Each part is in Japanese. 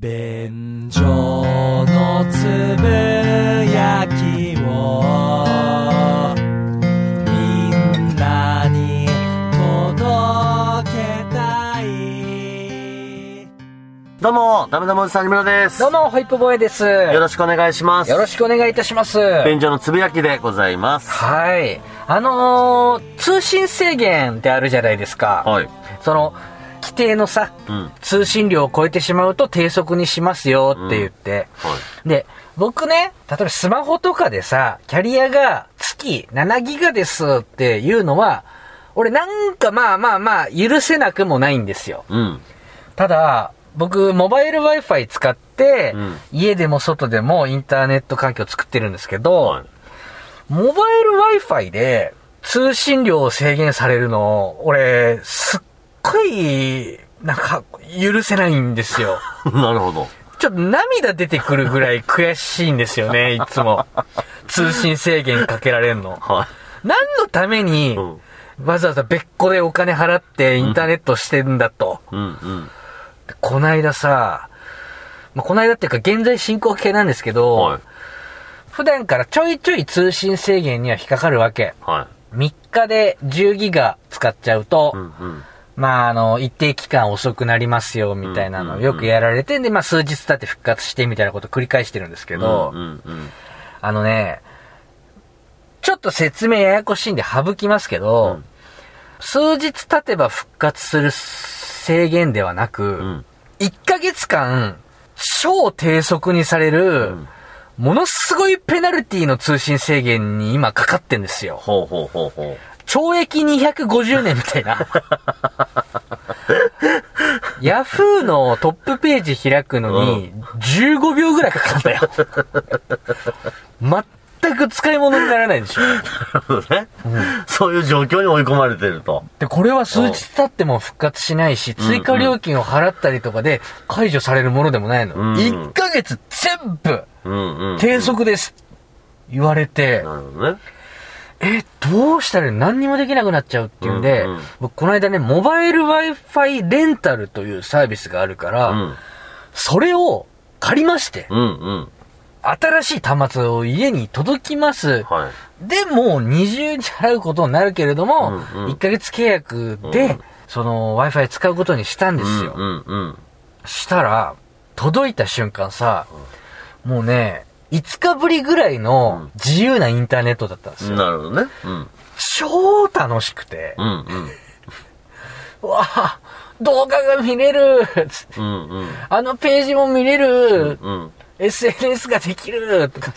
便所のつぶやきをみんなに届けたいどうも、ダメダメおじさんにむらです。どうも、ホイップボーイです。よよろしくお願いします。ろしくお願いいたします。便所のつぶやきでございます。はい。あのー、通信制限ってあるじゃないですか。はい。その、規定のさ、うん。通信量を超えてしまうと低速にしますよって言って。はい。で、僕ね、例えばスマホとかでさ、キャリアが月7ギガですっていうのは、俺なんかまあまあまあ許せなくもないんですよ。うん。ただ、僕、モバイル Wi-Fi 使って、うん家でも外でもインターネット環境を作ってるんですけど、はい。モバイル Wi-Fi で通信量を制限されるの、俺、すっごい、なんか、許せないんですよ。なるほど。ちょっと涙出てくるぐらい悔しいんですよね、いつも。通信制限かけられんの。は何のためにい。う、ん。わざわざ別個でお金払ってインターネットしてんだと。うん。うん。こないださ、まあ、こないだっていうか現在進行形なんですけど、はい。普段からちょいちょい通信制限には引っかかるわけ。はい。3日で10ギガ使っちゃうと、うん。うん。まあ、あの、一定期間遅くなりますよ、みたいなのをよくやられて、で、まあ、数日経って復活して、みたいなことを繰り返してるんですけど。あのね、ちょっと説明ややこしいんで省きますけど、うん数日経てば復活する制限ではなく、うん。1ヶ月間、超低速にされる、んものすごいペナルティの通信制限に今かかってんですよ。ほうほうほうほ懲役250年みたいな。ヤフーのトップページ開くのに15秒ぐらいかかるんだよ。全く使い物にならないでしょ。う。ね。そういう状況に追い込まれてると。で、これは数日経っても復活しないし、追加料金を払ったりとかで解除されるものでもないの。うん1ヶ月全部うん。うん。低速です。言われて、なるほどね。え、どうしたら何にもできなくなっちゃうっていうんで、うんうん僕この間ね、モバイル Wi-Fi レンタルというサービスがあるから、うん。それを借りまして、うん。うん。新しい端末を家に届きます。はい。で、もう二重に払うことになるけれども、うんうん1ヶ月契約で、うんその Wi-Fi 使うことにしたんですよ。うん。うん。したら、届いた瞬間さ、もうね、5日ぶりぐらいの自由なインターネットだったんですうん。よ。なるほどね。うん。超楽しくて、うん。うん。うわあ動画が見れるつってうん。うん。あのページも見れる、うん。SNS ができるとか。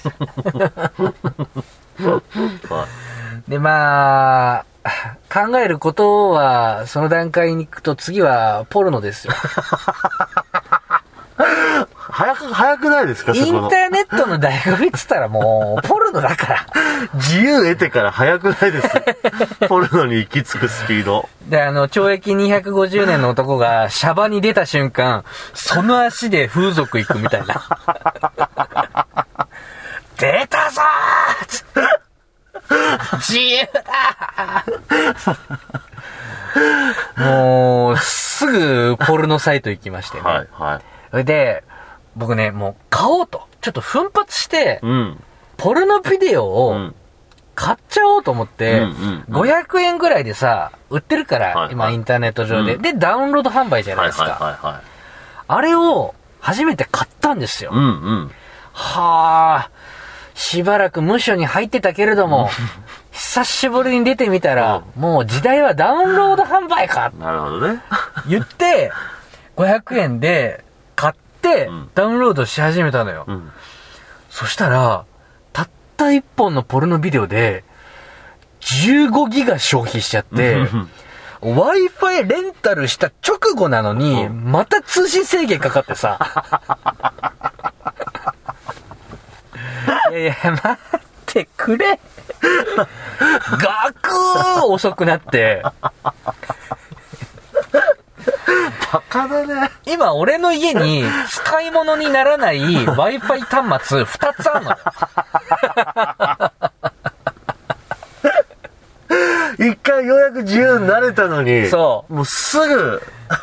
はで、まあ、考えることは、その段階に行くと次はポルノですよ。早く、早くないですかインタ。ーネットの醍醐味っつったらもう、ポルノだから。自由得てから早くないです ポルノに行き着くスピード。で、あの、懲役250年の男がシャバに出た瞬間、その足で風俗行くみたいな。出たぞー自由だもう、すぐポルノサイト行きましてね。はい、はい。で、僕ね、もう買おうと。ちょっと奮発して、うん。ポルノビデオうをん。買っちゃおうと思って、うんうんうん500円ぐらいでさ、売ってるから、今インターネット上で。うんで、ダウンロード販売じゃないですか。あれを初めて買ったんですよ。うん、うん。はあ、しばらく無所に入ってたけれども、久しぶりに出てみたら、もう時代はダウンロード販売かなるほどね。言って、500円でダウンロードし始めたのよ。うん。そしたら、たった1本のポルノビデオで、15ギガ消費しちゃって、Wi-Fi レンタルした直後なのに、また通信制限かかってさ。いやいや、待ってくれ。ガクー遅くなって、バカだね。今俺の家に 使い物にならない Wi-Fi 端末2つあるの。一回ようやく自由になれたのに、そうもうすぐ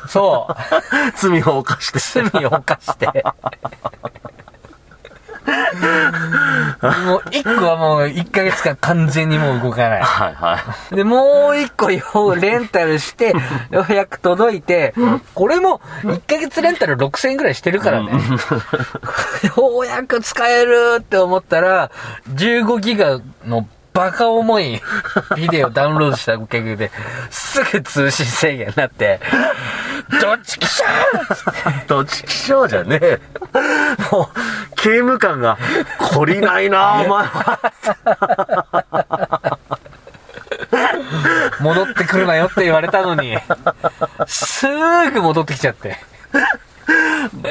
そう。罪を犯して。罪を犯して。もう一個はもう一ヶ月間完全にもう動かない。はいはい。で、もう一個ようレンタルして、ようやく届いて、これも1ヶ月レンタル6000円ぐらいしてるからね。ようやく使えるって思ったら、15ギガのバカ重い ビデオダウンロードしたおかげで、すぐ通信制限になって、どっちきしゃーどっち気象じゃねえ。もう、刑務官が、懲りないな、お前は。戻ってくるなよって言われたのに、すぐ戻ってきちゃって。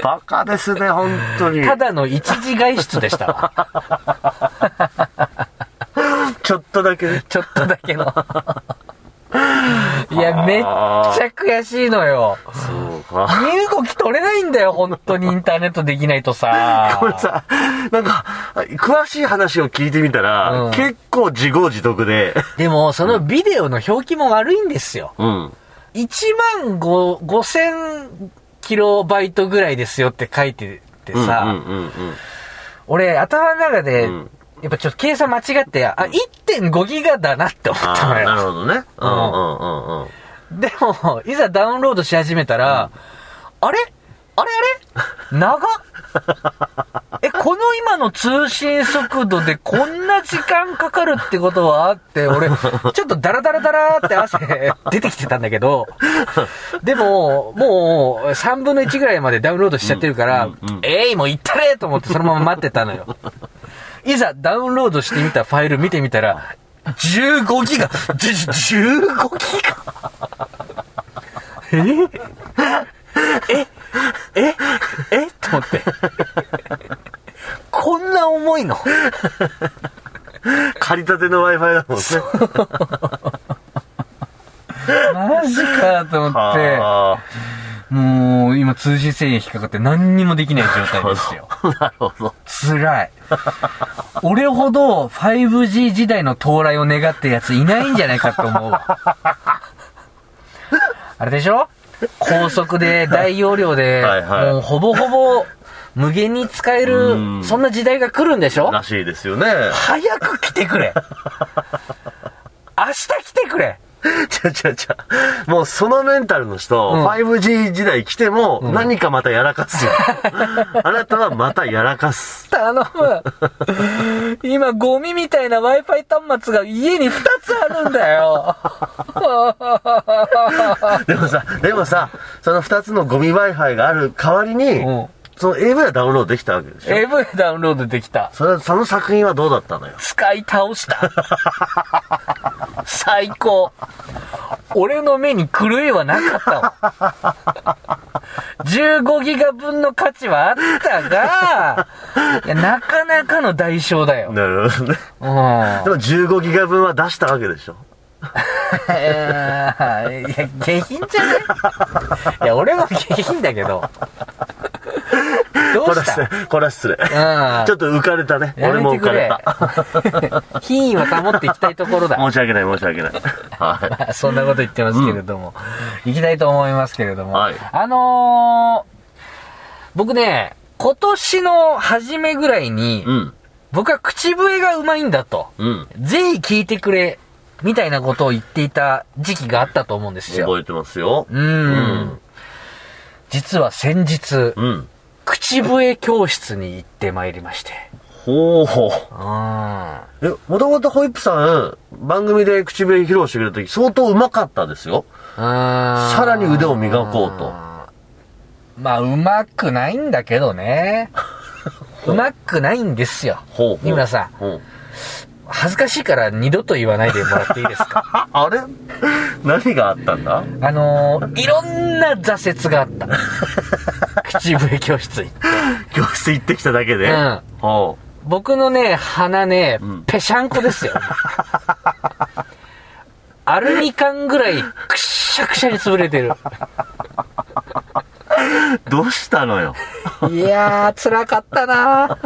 バカですね、本当に。ただの一時外出でしたわ。ちょっとだけね。ちょっとだけの。いや、めっちゃ悔しいのよ。そうか。身動き取れないんだよ、本当にインターネットできないとさ。これさ、なんか、詳しい話を聞いてみたら、うん結構自業自得で、でも、そのビデオの表記も悪いんですよ。うん。1万5 5000キロバイトぐらいですよって書いててさ、うんうんうんうん。俺、頭の中で、うんやっぱちょっと計算間違って、あ、1.5ギガだなって思ったのああ、なるよ。ほどね。うん。うんうんうん。でも、いざダウンロードし始めたら、あれ？あれあれ？長っ。え、この今の通信速度でこんな時間かかるってことは？って、俺、ちょっとダラダラダラって汗出てきてたんだけど、でも、もう3分の1ぐらいまでダウンロードしちゃってるから、うんうんうん。えい、もう行ったれと思ってそのまま待ってたのよ。いざダウンロードしてみたファイル見てみたら、15ギガ、じ15ギガ。え？え？え？え？と思って。こんな重いの？借りたての Wi-Fi だもんね。マジかと思って、はもう今通信制限引っかかって何にもできない状態ですよ。あ なるほど。辛い。俺ほど 5G 時代の到来を願ってるやついないんじゃないかと思うわ。あれでしょ？高速で 大容量で、はいはいもうほぼほぼ無限に使えうる、んそんな時代が来るんでしょ？らしいですよね。早く来てくれ 明日来てくれちゃちゃちゃ。もうそのメンタルの人、うん 5G 時代来ても、何かまたやらかすよ。あなたはまたやらかす。頼む 今ゴミみたいな Wi-Fi 端末が家に2つあるんだよでもさ、でもさ、その2つのゴミ Wi-Fi がある代わりに、うんその AV はダウンロードできたわけでしょ？AV ダウンロードできた。それ、その作品はどうだったのよ？使い倒した。最高。俺の目に狂いはなかったわ。15ギガ分の価値はあったが、いや、なかなかの代償だよ。なるほどね。うん。でも15ギガ分は出したわけでしょ？えーいや、下品じゃない？いや、俺は下品だけど。どうこれはした？これは失礼。うんちょっと浮かれたね。や俺も浮かれた。品位は保っていきたいところだ。申し訳ない、申し訳ない。はそんなこと言ってますけれども、行きたいと思いますけれども、はいあのー、僕ね、今年の初めぐらいに、い。うん。僕は口笛がうまいんだと、うん。ぜひ聞いてくれ、みたいなことを言っていた時期があったと思うんですよ。覚えてますよ。うーん。うん実は先日、うん。口笛教室に行ってまいりまして。ほうほう。あえ、もともとホイップさん、番組で口笛披露してくれた時相当うまかったですよ。あさらに腕を磨こうと。まあ、うまくないんだけどね。うまくないんですよ。ほうほう。三村さん、うん。恥ずかしいから二度と言わないでもらっていいですか？あ、あれ？何があったんだ？あのー、いろんな挫折があった。口笛教室行って。教室行ってきただけで？うんほ僕のね、鼻ねん、ぺしゃんこですよ。アルミ缶ぐらいくっしゃくしゃに潰れてる。う。どうしたのよ？いやー、辛かったな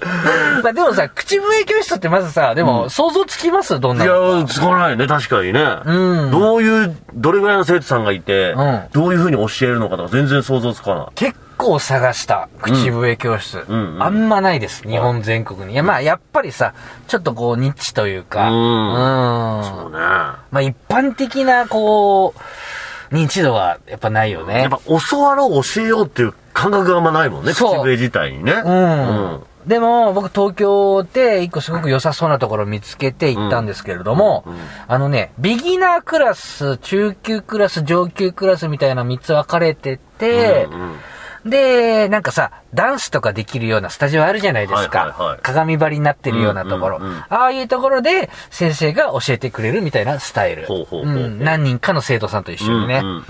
まあでもさ、口笛教室ってまずさ、でも想像つきます？どんいなのや、つかないね、確かにね。うんどういう、どれぐらいの生徒さんがいて、うんどういう風に教えるのかとか全然想像つかない。結構探した、口笛教室。うんうんあんまないです、日本全国に。いや、まあやっぱりさ、ちょっとこう、ニッチというか、うんうんそうね。まあ一般的な、こう、認知度はやっぱないよね。やっぱ教わろう、教えようっていう感覚があんまないもんね、口そう笛自体にね。うん。でも、僕東京で一個すごく良さそうなところを見つけて行ったんですけれども、うんうんあのね、ビギナークラス、中級クラス、上級クラスみたいな3つ分かれてて、うんうんで、なんかさ、ダンスとかできるようなスタジオあるじゃないですか。はいはいはい鏡張りになってるようなところ、うんうんうんああいうところで先生が教えてくれるみたいなスタイル。ほうほうほうほうん何人かの生徒さんと一緒にね。うんうん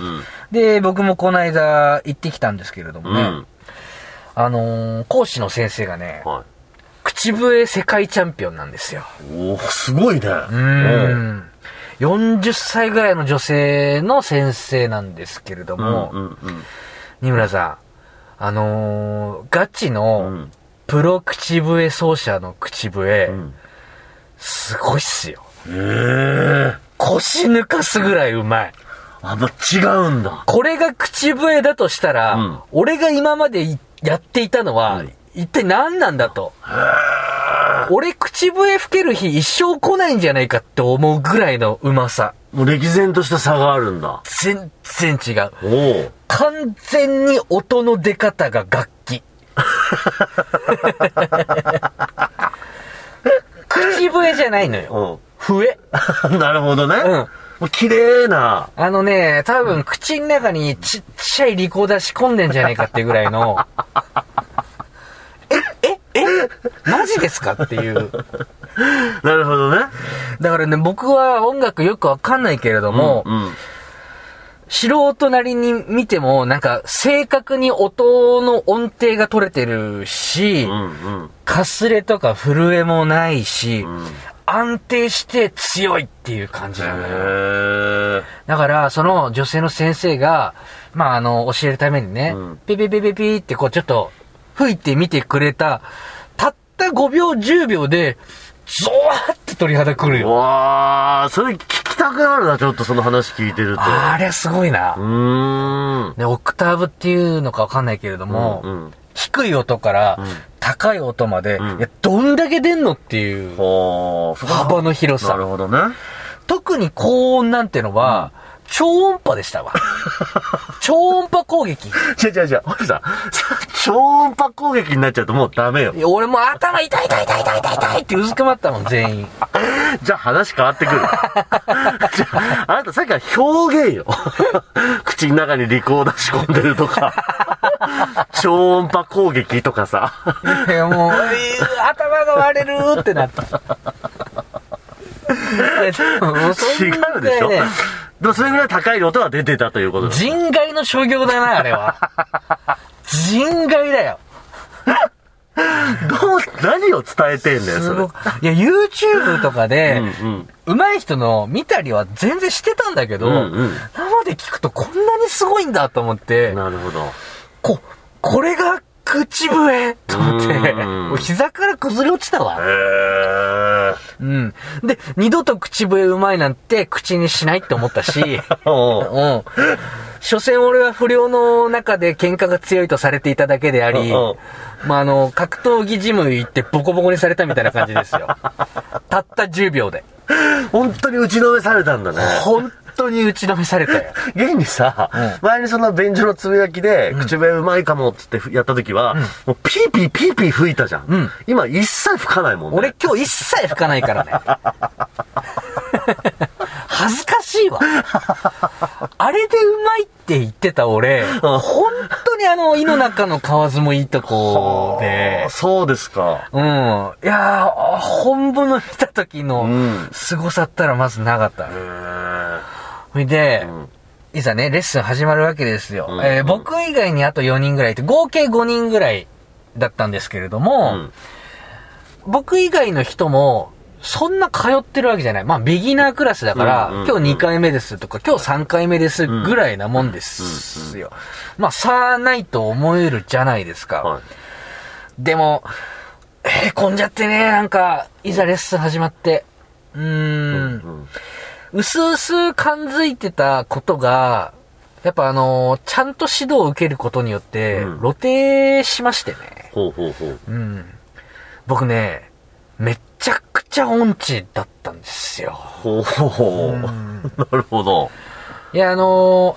で、僕もこの間行ってきたんですけれどもね、うん。あのー講師の先生がね、は口笛世界チャンピオンなんですよ。い。おーすごいね。うーん。40歳ぐらいの女性の先生なんですけれどうんも、うんうん二村さん、あのーガチうのんプロ口笛奏者の口笛、うん。すごいっすよ。へえ。腰抜かすぐらいうまい。あ、ま、違うんだ。これが口笛だとしたら、うん俺が今までいやっていたのは、うん一体何なんだと。俺口笛吹ける日一生来ないんじゃないかって思うぐらいのうまさ。もう歴然とした差があるんだ。全然違う。おお。完全に音の出方が楽器。口笛じゃないのよ。笛。うん。なるほどね。うんもう綺麗な。あのね、多分口の中にちっちゃいリコーダー仕込んでんじゃないかっていうぐらいの、え、え、え、マジですかっていう。なるほどね。だからね、僕は音楽よくわかんないけれども、うん。素人なりに見ても、なんか正確に音の音程が取れてるし、うんうん。かすれとか震えもないし、ん安定して強いっていう感じなのよ。だから、その女性の先生が、まあ、あの、教えるためにね、うんピピピピピってこうちょっと吹いてみてくれた、たった5秒、10秒で、ゾワーって鳥肌くるよ。わあ、それ聞きたくなるな、ちょっとその話聞いてると。あれすごいな。うーん。ね、オクターブっていうのかわかんないけれども、うんうん低い音からん高い音まで、うんいや、どんだけ出んのっていう幅の広さなる。ほどね。特に高音なんてのは、超音波でしたわ。超音波攻撃。違う違う違う。ホイさん、超音波攻撃になっちゃうともうダメよい。や俺もう頭痛い痛い痛い痛い痛い痛いってうずくまったもん、全員。じゃあ話変わってくる。じゃあ、あなたさっきは表現よ。口の中にリコーダー仕込んでるとか、超音波攻撃とかさ。いや、もう、えー頭が割れるってなった。違なうでしょねでもそれぐらい高い音は出てたということです。人外の所業だな、あれは。人外だよ。どう、何を伝えてんだよ、それ。いや、YouTube とかで、うん上手い人の見たりは全然してたんだけど、うんうん生で聞くとこんなにすごいんだと思ってうん。、なるほど。こ、これが口笛と思って、うんもう膝から崩れ落ちたわ。へー。うん。で、二度と口笛うまいなんて口にしないって思ったし、おううん。所詮俺は不良の中で喧嘩が強いとされていただけでありうんうん、まあ、あの、格闘技ジム行ってボコボコにされたみたいな感じですよ。たった10秒で。本当に打ちのめされたんだね。本当に打ちのめされたよ。現にさ、うん前にその便所のつぶやきで、口笛うまいかもっつってやった時は、もうピーピーピーピー吹いたじゃん。うん今一切吹かないもんね。俺今日一切吹かないからね。恥ずかしいわ。あれでうまいって言ってた俺、本当にあの、井の中の蛙もいいとこであ、そうですか。うん。いやー、本物見た時のうん凄さったらまずなかったへ。ーほいで、んいざね、レッスン始まるわけですよ。うんえー僕以外にあと4人ぐらいいて、合計5人ぐらいだったんですけれども、うん僕以外の人も、そんな通ってるわけじゃない。まあ、ビギナークラスだから、うんうんうん今日2回目ですとか、今日3回目ですぐらいなもんですよ。まあ、差ないと思えるじゃないですか。はい。でも、へこんじゃってね、なんか、いざレッスン始まって。うーん。うん。うすうす感づいてたことが、やっぱあのーちゃんと指導を受けることによって、うん露呈しましてね。ほうほうほう。うん。僕ね、めっちゃくちゃ音痴だったんですよ。ほうほうほう。なるほど。いや、あのー、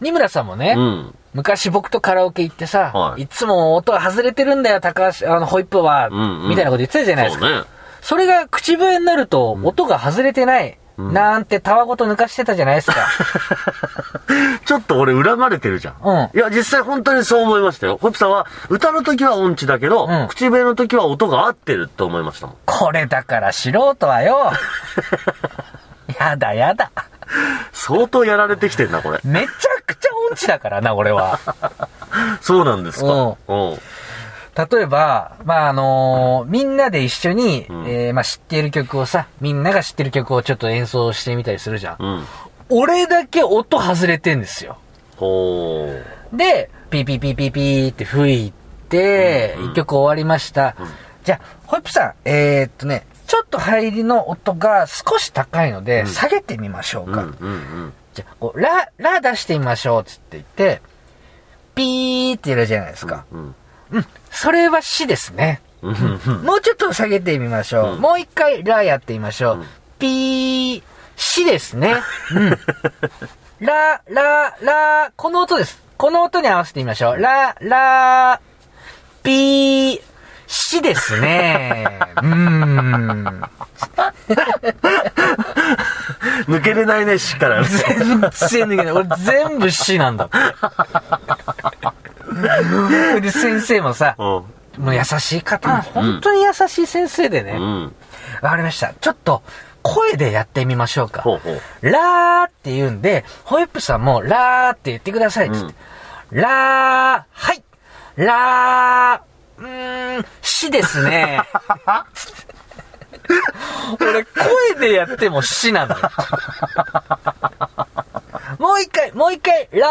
二村さんもね、うん。昔僕とカラオケ行ってさ、はいい、つも音が外れてるんだよ、高橋、あの、ホイップは、うんうんみたいなこと言ってたじゃないですか。そうね。それが口笛になると、音が外れてない、なんてたわごと抜かしてたじゃないですか。ちょっと俺恨まれてるじゃん。うんいや、実際本当にそう思いましたよ。ホイップさんは、歌の時は音痴だけど、うん口笛の時は音が合ってるって思いましたもん。これだから素人はよ。やだやだ。相当やられてきてんな、これ。めちゃくちゃ音痴だからな、俺は。そうなんですか。うんうん。例えば、まあ、あのーみんなで一緒に、んえーまあ、知っている曲をさ、みんなが知ってる曲をちょっと演奏してみたりするじゃん。うん。俺だけ音外れてんですよ。ほう。で、ピーピーピーピーピーって吹いて、うんうん一曲終わりました。じゃあ、ホイップさん、えー、っとね、ちょっと入りの音が少し高いので、下げてみましょううん、うか。ん、うん。じゃあ、こうラ、ラ出してみましょう、つって言って、ピーってやるじゃないですか。うん。うん、それは死ですね。うん、うん。もうちょっと下げてみましょう。うんもう一回、ラやってみましょう。うんピー、死ですね。うん。ラ、ラ、ラ、この音です。この音に合わせてみましょう。ラ、ラ、ピー、死ですね。うーん。抜けれないね、死から。全然抜けない。俺全部死なんだって。で、先生もさ、うん。もう優しい方、本当に優しい先生でね。うん。わかりました。ちょっと、声でやってみましょうか。ほうほう。ラーって言うんで、ホイップさんもラーって言ってください。つって。ラー、はい。ラー、うーん、死ですね。俺、声でやっても死なのよ。もう一回、もう一回、ラ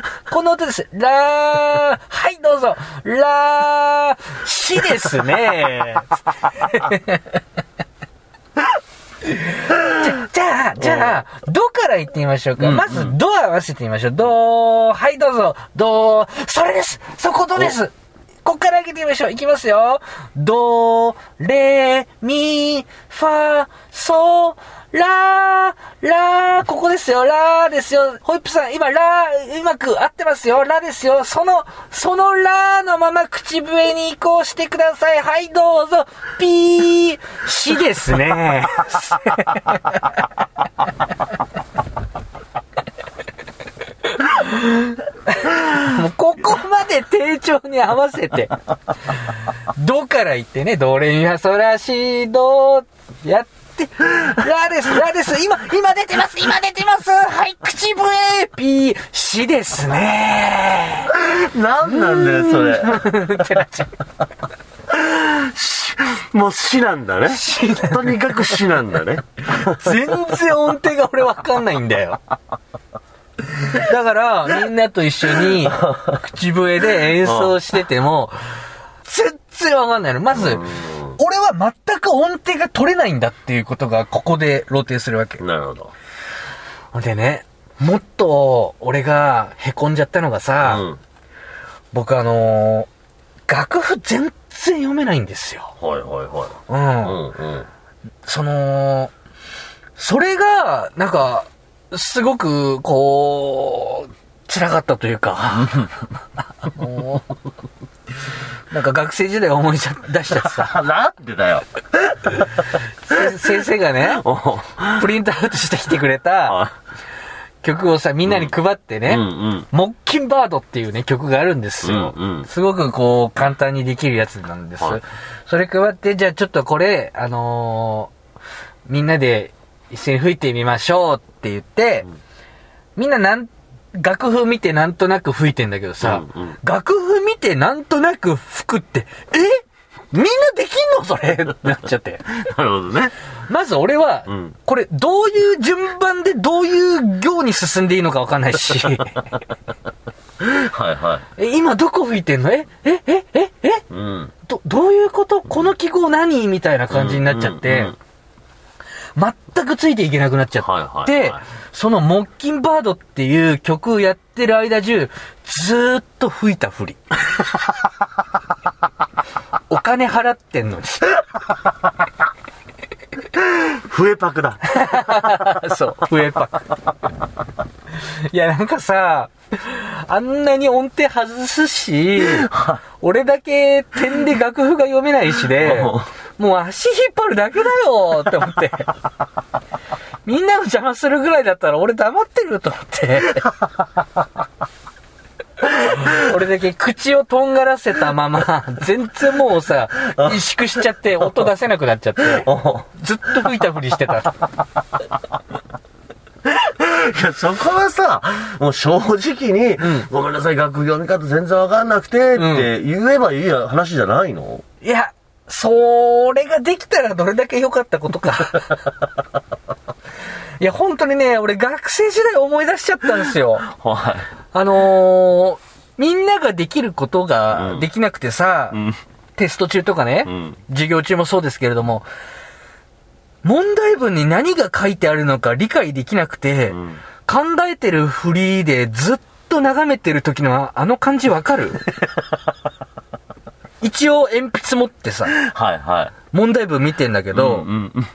ー、この音です。ラー、はい、どうぞ。ラー、死ですね。じゃあ、じゃあ、ドから言ってみましょうか。まず、ド合わせてみましょう。ドはい、どうぞ。ドそれですそこドですこっから開けてみましょう。いきますよ。ド、レ、ミ、ファ、ソ、ラー、ラー、ここですよ。ラーですよ。ホイップさん、今、ラー、うまく合ってますよ。ラですよ。その、そのラーのまま口笛に移行してください。はい、どうぞ。ピー、シですね。もうここまで丁重に合わせて、ドから言ってね、ドレミファソラシドやって、ラです、ラです、今、今出てます、今出てますはい、口笛ピー、シですねなんなんだよ、それ。ってなっちゃう。もう死なんだね。とにかく死なんだね。全然音程が俺わかんないんだよ。だから、みんなと一緒に、口笛で演奏してても、全然わかんないの。まず、俺は全く音程が取れないんだっていうことが、ここで露呈するわけ。なるほど。ほんでね、もっと、俺が凹んじゃったのがさ、うん。僕あのー楽譜全然読めないんですよ。はいはいはうん。い。うんうん。その、それが、なんか、すごく、こう、辛かったというか、あのなんか学生時代思い出しちゃってさ、あ、なんでだよ。せ先生がね、プリントアウトしてきてくれたあ曲をさ、みんなに配ってね、うんうん。モッキンバードっていうね、曲があるんですよ。うんうんすごくこう、簡単にできるやつなんです。はいそれ配って、じゃあちょっとこれ、あのーみんなで一斉に吹いてみましょうって言って、みんななん、楽譜見てなんとなく吹いてんだけどさ、うんうん。楽譜見てなんとなく吹くって、え？みんなできんの？それ？ってなっちゃって。なるほどね。まず俺は、うん。これどういう順番でどういう行に進んでいいのかわかんないし、はいはえ、今どこ吹いてんの？え？え？え？え？え？い。うん。ど、どういうこと？この記号何？みたいな感じになっちゃって、全くついていけなくなっちゃって、はいはいはいそのモッキンバードっていう曲をやってる間中、ずーっと吹いたふり。お金払ってんのに。笛パクだ。そう、笛パク。いや、なんかさ、あんなに音程外すし、俺だけ点で楽譜が読めないしで、もう足引っ張るだけだよって思って。みんなの邪魔するぐらいだったら俺黙ってると思って。俺だけ口をとんがらせたまま、全然もうさ、萎縮しちゃって、音出せなくなっちゃって、ずっと吹いたふりしてた。いや、そこはさ、もう正直に、んごめんなさい、学業見方全然わかんなくて、って言えばいい話じゃないの？いや、それができたらどれだけ良かったことか。いや、本当にね、俺学生時代思い出しちゃったんですよ。はあのー、みんなができることうんができなくてさ、い。うん。テスト中とかね、うん授業中もそうですけれども、問題文に何が書いてあるのか理解できなくて、うん考えてるフリーでずっと眺めてる時のあの感じわかる？一応鉛筆持ってさ、はいはい。問題文見てんだけど、うんうん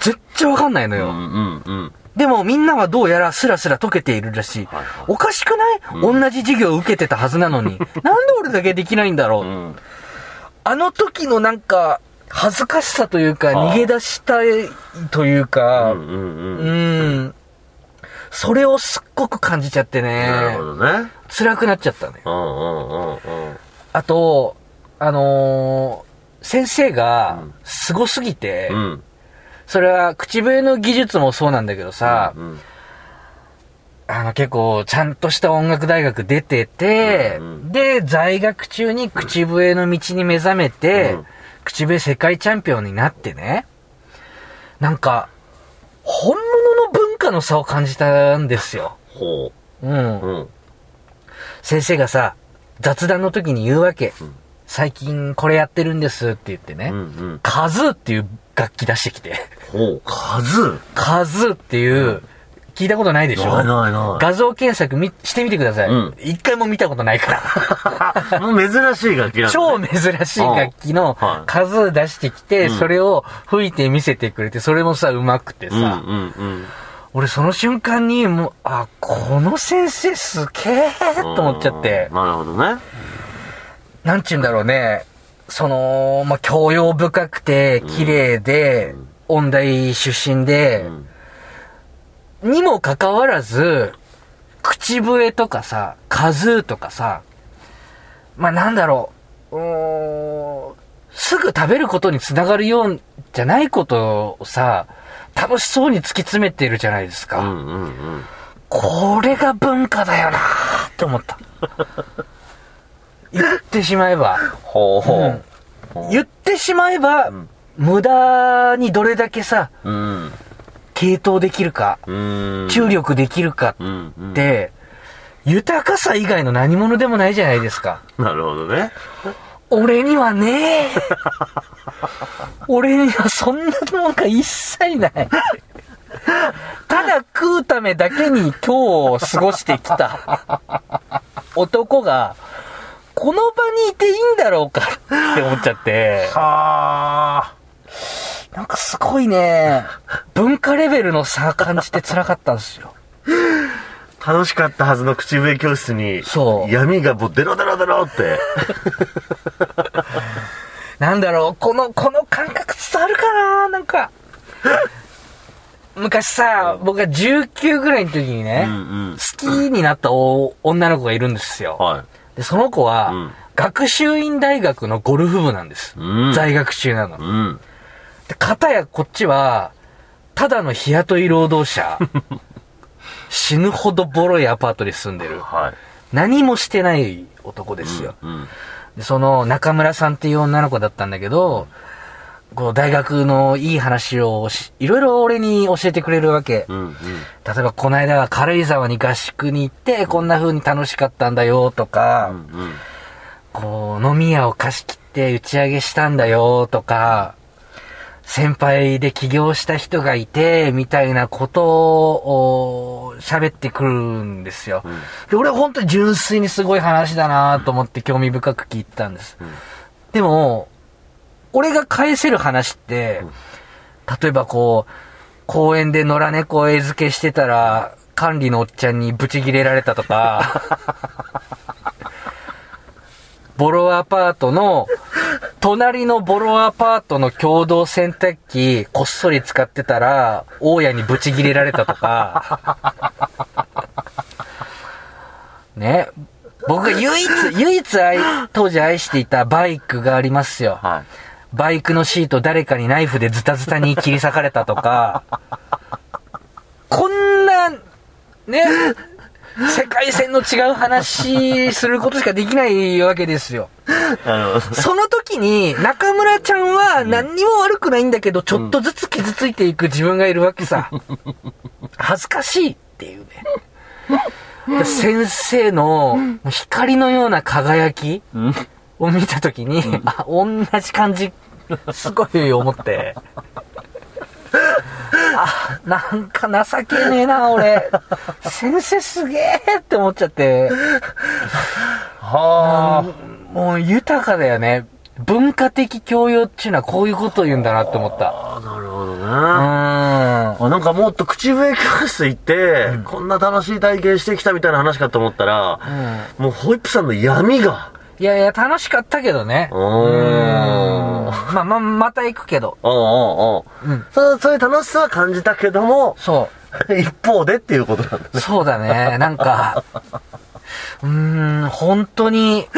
絶対わかんないのよ。うんうんうん。でもみんなはどうやらスラスラ解けているらしい。はいはいおかしくない、同じ授業を受けてたはずなのに。なんで俺だけできないんだろう？うん。あの時のなんか、恥ずかしさというか、はあ逃げ出したいというか、うんうんううん。ん。それをすっごく感じちゃってねなるほ、どね。辛くなっちゃったね。うんうんうんうん。あと、あのー先生がうん、すごすぎて、うん。それは口笛の技術もそうなんだけどさ、うんあの結構ちゃんとした音楽大学出てて、うんうんで、在学中に口笛の道に目覚めて、うん口笛世界チャンピオンになってね、なんか、本物の文化の差を感じたんですよ。ほうん。う。うん。先生がさ、雑談の時に言うわけ。ん最近これやってるんですって言ってね、うんうん。カズーっていう楽器出してきて、ほう。数カズーっていう、聞いたことないでしょ？ないないない。画像検索みしてみてください。うん一回も見たことないから。もう珍しい楽器だね超珍しい楽器の数出してきて、うんそれを吹いて見せてくれて、それもさ、うまくてさ、うんうんうん。俺その瞬間にもう、あ、この先生すげえと思っちゃってうん、なるほどね。なんちゅうんだろうね、その、まあ、教養深くて、綺麗で、音大出身で、にもかかわらず、口笛とかさ、カズーとかさ、まあ、なんだろう、すぐ食べることにつながるようじゃないことをさ、楽しそうに突き詰めてるじゃないですか。うんうんうん。これが文化だよなーって思った。言ってしまえば、ほうほう。言ってしまえば、ん無駄にどれだけさ、うん。傾倒できるか、うん。注力できるか。って、豊かさ以外の何者でもないじゃないですか。なるほどね。俺にはねえ。俺にはそんなもんが一切ない。ただ食うためだけに今日を過ごしてきた男が、この場にいていいんだろうかって思っちゃって、はあ。なんかすごいね、文化レベルの差感じて辛かったんですよ。楽しかったはずの口笛教室に、そう闇がもうデロデロデロって。なんだろう、この、この感覚伝わるかななんか。昔さ、僕が19ぐらいの時にね、うんうん好きになったお女の子がいるんですよ。はで、その子は、うん学習院大学のゴルフ部なんです。うん在学中なのい。。うん。で、片やこっちは、ただの日雇い労働者。死ぬほどボロいアパートに住んでる。はい。何もしてない男ですよ。うん。で、その中村さんっていう女の子だったんだけど、こう大学のいい話をしいろいろ俺に教えてくれるわけ。うん。うん。例えばこの間は軽井沢に合宿に行って、こんな風に楽しかったんだよとか、うん。こう、飲み屋を貸し切って打ち上げしたんだよとか、先輩で起業した人がいて、みたいなことを喋ってくるんですよ。で、俺は本当に純粋にすごい話だなと思って興味深く聞いてたんです。でも、俺が返せる話って、例えばこう、公園で野良猫餌付けしてたら、管理のおっちゃんにブチギレられたとか、ボロアパートの、隣のボロアパートの共同洗濯機、こっそり使ってたら、大家にブチギレられたとか、ね。僕が唯一、唯一愛、当時愛していたバイクがありますよ。はい。バイクのシート誰かにナイフでズタズタに切り裂かれたとか、こんな、ね、世界線の違う話することしかできないわけですよ。その時に、中村ちゃんは何にも悪くないんだけど、ちょっとずつ傷ついていく自分がいるわけさ。恥ずかしいっていうね。先生の光のような輝きを見た時に、あ、同じ感じ、すごい思って。あ、なんか情けねえな、俺。先生すげえって思っちゃって。はもう豊かだよね。文化的教養っていうのはこういうことを言うんだなって思った。あ。なるほどね。うん。あなんかもっと口笛教室行って、こんな楽しい体験してきたみたいな話かと思ったら、もうホイップさんの闇が。いやいや、楽しかったけどね。うーんまあまあ、また行くけど。おうおうおううん。そう、そういう楽しさは感じたけども、そ 一方でっていうことなんだね。う。そうだね。なんか、うーん、本当に、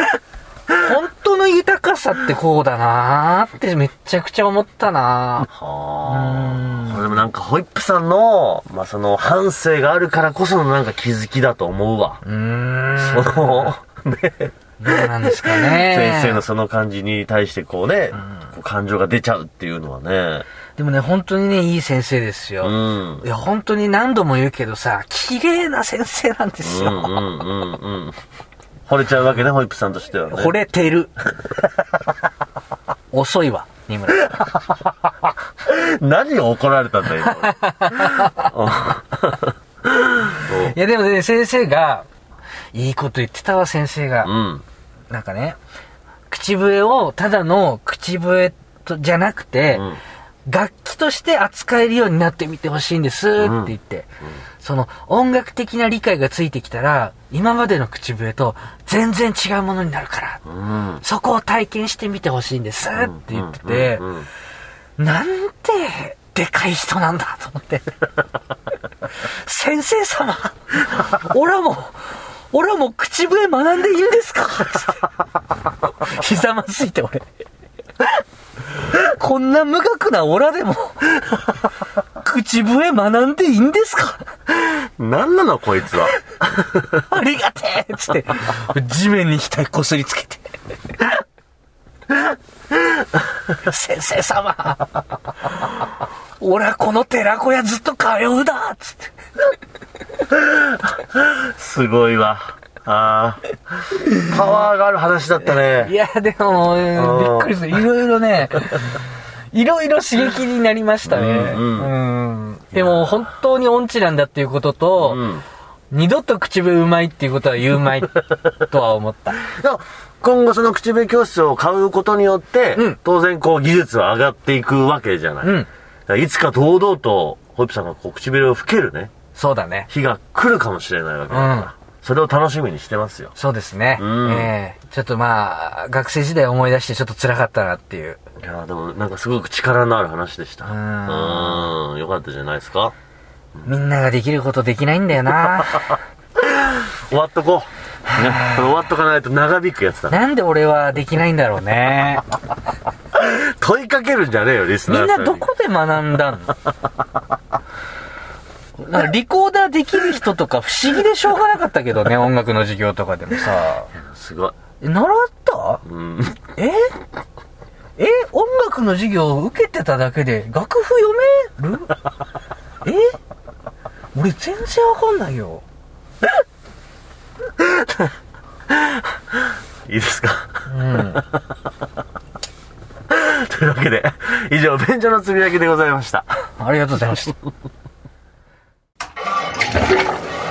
本当の豊かさってこうだなーってめっちゃくちゃ思ったなはあ。でもなんかホイップさんの、まあその反省があるからこそのなんか気づきだと思うわ。うーん。その、ね、どうなんですかね。先生のその感じに対してこうね、こう感情が出ちゃうっていうのはね。でもね、本当にね、いい先生ですよ。うん。いや、本当に何度も言うけどさ、綺麗な先生なんですよ。うんうんうんうん。惚れちゃうわけね、ホイップさんとしてはね。惚れてる。遅いわ、二村さん。何を怒られたんだよ、今 いや、でもね、先生が、いいこと言ってたわ、先生が。うん。なんかね、口笛を、ただの口笛とじゃなくて、うん楽器として扱えるようになってみてほしいんですって言って、その音楽的な理解がついてきたら、今までの口笛と全然違うものになるから、うん。そこを体験してみてほしいんですって言ってて、うんうんなんて、でかい人なんだと思って。先生様、俺はもう、俺はもう口笛学んでいいんですか？つってひざまずいて俺。こんな無学なオラでも、口笛学んでいいんですか？何なの、こいつは。ありがてえつって、地面に額こすりつけて。先生様、俺はこの寺子屋ずっと通うだつって。すごいわ。ああ。パワーがある話だったいね。や、でも、えーびっくりする。いろいろね、いろいろ刺激になりましたね。うんうんでも、本当に音痴なんだっていうことと、うん。二度と口笛うまいっていうことは言うまいとは思った。今後その口笛教室を買うことによって、うん当然こう技術は上がっていくわけじゃない。いつか堂々と、ホイップさんがこう唇を吹けるね、そうだね。日が来るかもしれないわけだから、うんそれを楽しみにしてますよ。そうですね。うんええちょっとまあ、学生時代思い出してちょっと辛かったなっていう。いやーでもなんかすごく力のある話でした。ううんん。よかったじゃないですか？みんなができることできないんだよな。終わっとこう。ね、終わっとかないと長引くやつだ。なんで俺はできないんだろうね。問いかけるんじゃねえよ、リスナー。みんなどこで学んだの？なんかリコーダーできる人とか不思議でしょうがなかったけどね、音楽の授業とかでもさ。すごい。え習った？うん。え？え音楽の授業を受けてただけで楽譜読める？え？俺全然わかんないよ。いいですか？うん。というわけで、以上、便所のつぶやきでございました。ありがとうございました。Thank you.